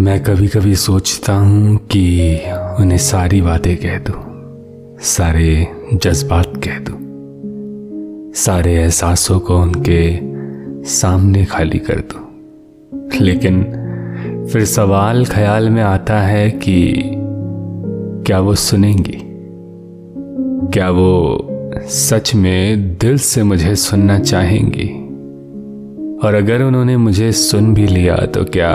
मैं कभी कभी सोचता हूँ कि उन्हें सारी बातें कह दूँ, सारे जज्बात कह दूँ, सारे एहसासों को उनके सामने खाली कर दूँ। लेकिन फिर सवाल ख्याल में आता है कि क्या वो सुनेंगी क्या वो सच में दिल से मुझे सुनना चाहेंगी? और अगर उन्होंने मुझे सुन भी लिया तो क्या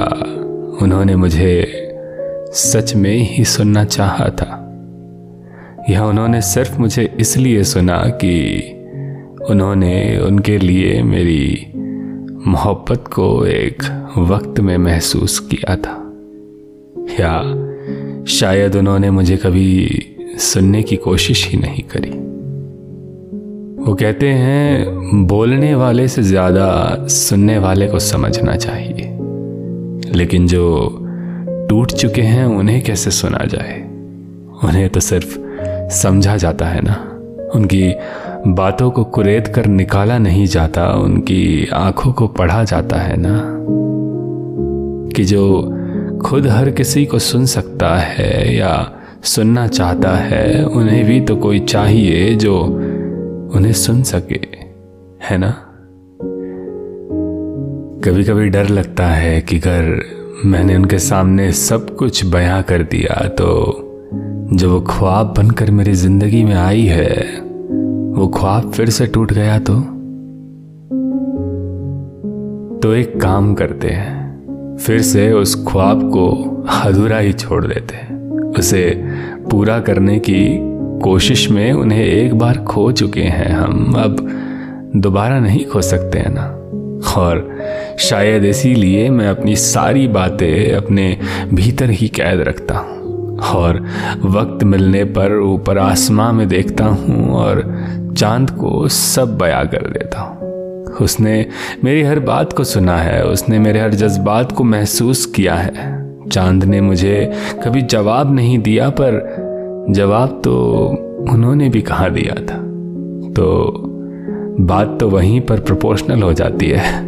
उन्होंने मुझे सच में ही सुनना चाहा था? या उन्होंने सिर्फ़ मुझे इसलिए सुना कि उन्होंने उनके लिए मेरी मोहब्बत को एक वक्त में महसूस किया था? या शायद उन्होंने मुझे कभी सुनने की कोशिश ही नहीं करी। वो कहते हैं, बोलने वाले से ज़्यादा सुनने वाले को समझना चाहिए। लेकिन जो टूट चुके हैं, उन्हें कैसे सुना जाए? उन्हें तो सिर्फ़ समझा जाता है ना। उनकी बातों को कुरेद कर निकाला नहीं जाता, उनकी आँखों को पढ़ा जाता है ना। कि जो खुद हर किसी को सुन सकता है या सुनना चाहता है। उन्हें भी तो कोई चाहिए जो उन्हें सुन सके, है ना? कभी कभी डर लगता है कि अगर मैंने उनके सामने सब कुछ बयां कर दिया तो जो वो ख्वाब बनकर मेरी ज़िंदगी में आई है, वो ख्वाब फिर से टूट गया तो? तो एक काम करते हैं, फिर से उस ख्वाब को अधूरा ही छोड़ देते हैं। उसे पूरा करने की कोशिश में उन्हें एक बार खो चुके हैं हम। अब दोबारा नहीं खो सकते हैं ना? और शायद इसीलिए मैं अपनी सारी बातें अपने भीतर ही कैद रखता हूँ और वक्त मिलने पर ऊपर आसमां में देखता हूँ और चाँद को सब बया कर देता हूँ। उसने मेरी हर बात को सुना है, उसने मेरे हर जज्बात को महसूस किया है। चाँद ने मुझे कभी जवाब नहीं दिया, पर जवाब तो उन्होंने भी कहा दिया था। तो बात तो वहीं पर प्रोपोर्शनल हो जाती है।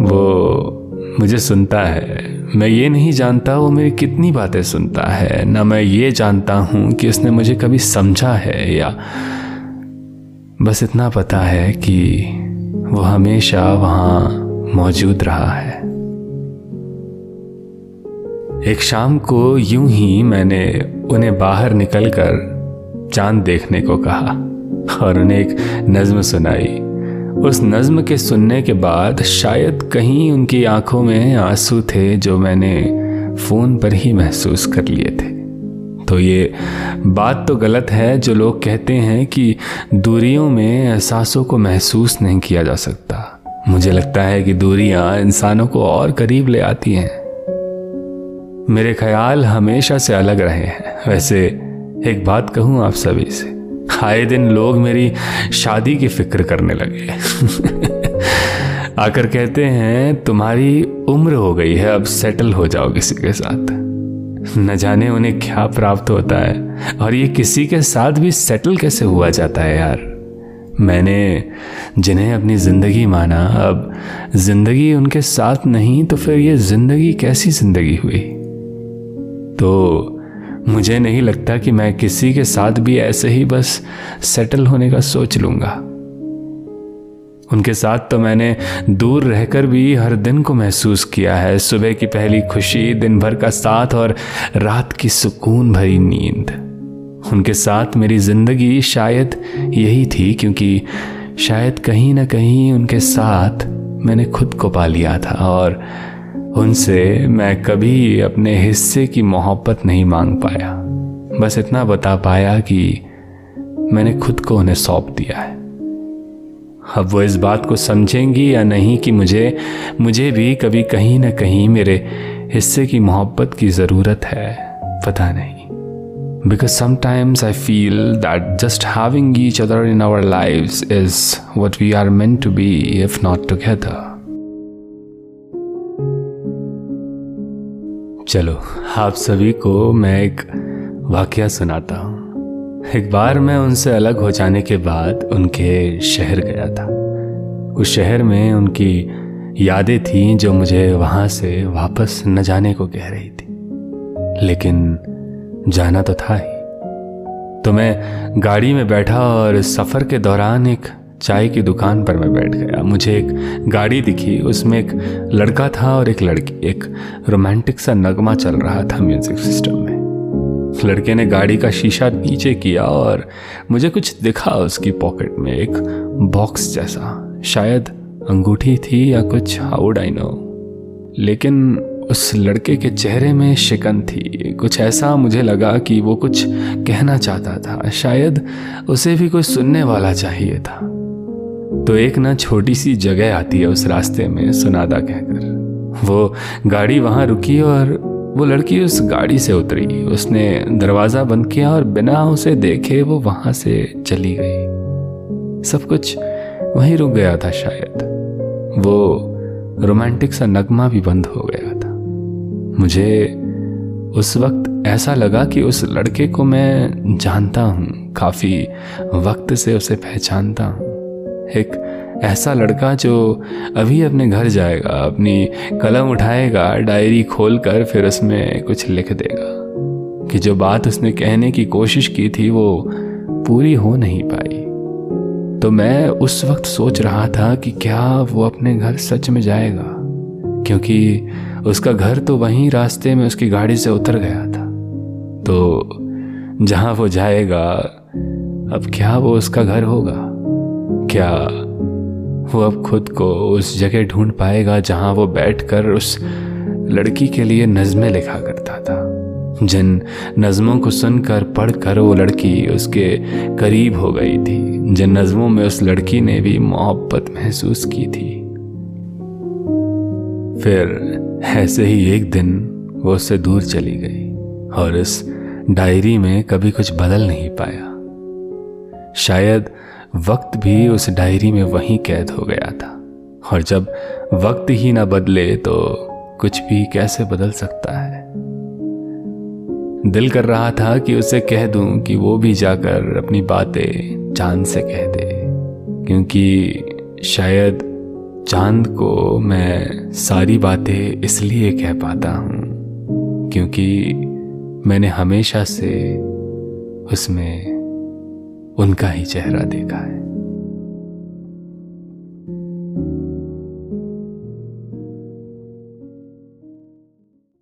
वो मुझे सुनता है। मैं ये नहीं जानता वो मेरी कितनी बातें सुनता है। ना मैं ये जानता हूँ कि उसने मुझे कभी समझा है या बस इतना पता है कि वो हमेशा वहाँ मौजूद रहा है। एक शाम को यूँ ही मैंने उन्हें बाहर निकलकर चाँद देखने को कहा और उन्हें एक नज्म सुनाई। उस नज्म के सुनने के बाद शायद कहीं उनकी आँखों में आँसू थे जो मैंने फ़ोन पर ही महसूस कर लिए थे। तो ये बात तो गलत है जो लोग कहते हैं कि दूरियों में एहसासों को महसूस नहीं किया जा सकता। मुझे लगता है कि दूरियाँ इंसानों को और करीब ले आती हैं। मेरे ख्याल हमेशा से अलग रहे हैं। वैसे एक बात कहूँ आप सभी से, आए दिन लोग मेरी शादी की फ़िक्र करने लगे। आकर कहते हैं, तुम्हारी उम्र हो गई है, अब सेटल हो जाओ किसी के साथ। न जाने उन्हें क्या प्राप्त होता है, और ये किसी के साथ भी सेटल कैसे हुआ जाता है यार? मैंने जिन्हें अपनी ज़िंदगी माना, अब ज़िंदगी उनके साथ नहीं तो फिर ये ज़िंदगी कैसी ज़िंदगी हुई? तो मुझे नहीं लगता कि मैं किसी के साथ भी ऐसे ही बस सेटल होने का सोच लूँगा। उनके साथ तो मैंने दूर रहकर भी हर दिन को महसूस किया है। सुबह की पहली खुशी, दिन भर का साथ और रात की सुकून भरी नींद। उनके साथ मेरी ज़िंदगी शायद यही थी, क्योंकि शायद कहीं ना कहीं उनके साथ मैंने खुद को पा लिया था और उनसे मैं कभी अपने हिस्से की मोहब्बत नहीं मांग पाया। बस इतना बता पाया कि मैंने खुद को उन्हें सौंप दिया है। अब वो इस बात को समझेंगी या नहीं कि मुझे मुझे भी कभी कहीं ना कहीं मेरे हिस्से की मोहब्बत की ज़रूरत है, पता नहीं। Because sometimes I feel that just having each other in our life is what we are meant to be if not together चलो, आप सभी को मैं एक वाक्य सुनाता हूँ। एक बार मैं उनसे अलग हो जाने के बाद उनके शहर गया था। उस शहर में उनकी यादें थीं जो मुझे वहाँ से वापस न जाने को कह रही थी। लेकिन जाना तो था ही। तो मैं गाड़ी में बैठा और सफ़र के दौरान एक चाय की दुकान पर मैं बैठ गया। मुझे एक गाड़ी दिखी। उसमें एक लड़का था और एक लड़की। एक रोमांटिक सा नगमा चल रहा था म्यूज़िक सिस्टम में। लड़के ने गाड़ी का शीशा नीचे किया और मुझे कुछ दिखा उसकी पॉकेट में। एक बॉक्स जैसा। शायद अंगूठी थी या कुछ। How'd I know. लेकिन उस लड़के के चेहरे में शिकन थी। कुछ ऐसा मुझे लगा कि वो कुछ कहना चाहता था। शायद उसे भी कोई सुनने वाला चाहिए था। तो एक ना छोटी सी जगह आती है उस रास्ते में, सुनादा कहकर। वो गाड़ी वहाँ रुकी और वो लड़की उस गाड़ी से उतरी। उसने दरवाज़ा बंद किया और बिना उसे देखे वो वहाँ से चली गई। सब कुछ वहीं रुक गया था शायद। वो रोमांटिक सा नगमा भी बंद हो गया था। मुझे उस वक्त ऐसा लगा कि उस लड़के को मैं जानता हूँ, काफ़ी वक्त से उसे पहचानता हूँ। एक ऐसा लड़का जो अभी अपने घर जाएगा, अपनी कलम उठाएगा, डायरी खोल कर फिर उसमें कुछ लिख देगा। कि जो बात उसने कहने की कोशिश की थी, वो पूरी हो नहीं पाई। तो मैं उस वक्त सोच रहा था कि क्या वो अपने घर सच में जाएगा, क्योंकि उसका घर तो वहीं रास्ते में उसकी गाड़ी से उतर गया था। तो जहाँ वो जाएगा, अब क्या वो उसका घर होगा? क्या वो अब खुद को उस जगह ढूंढ पाएगा जहाँ वो बैठकर उस लड़की के लिए नज़में लिखा करता था। जिन नज़मों को सुनकर, पढ़कर वो लड़की उसके करीब हो गई थी। जिन नज़मों में उस लड़की ने भी मोहब्बत महसूस की थी। फिर ऐसे ही एक दिन वो उससे दूर चली गई और इस डायरी में कभी कुछ बदल नहीं पाया। शायद वक्त भी उस डायरी में वहीं कैद हो गया था। और जब वक्त ही ना बदले तो कुछ भी कैसे बदल सकता है? दिल कर रहा था कि उसे कह दूँ कि वो भी जाकर अपनी बातें चाँद से कह दे, क्योंकि शायद चाँद को मैं सारी बातें इसलिए कह पाता हूँ, क्योंकि मैंने हमेशा से उसमें उनका ही चेहरा देखा है।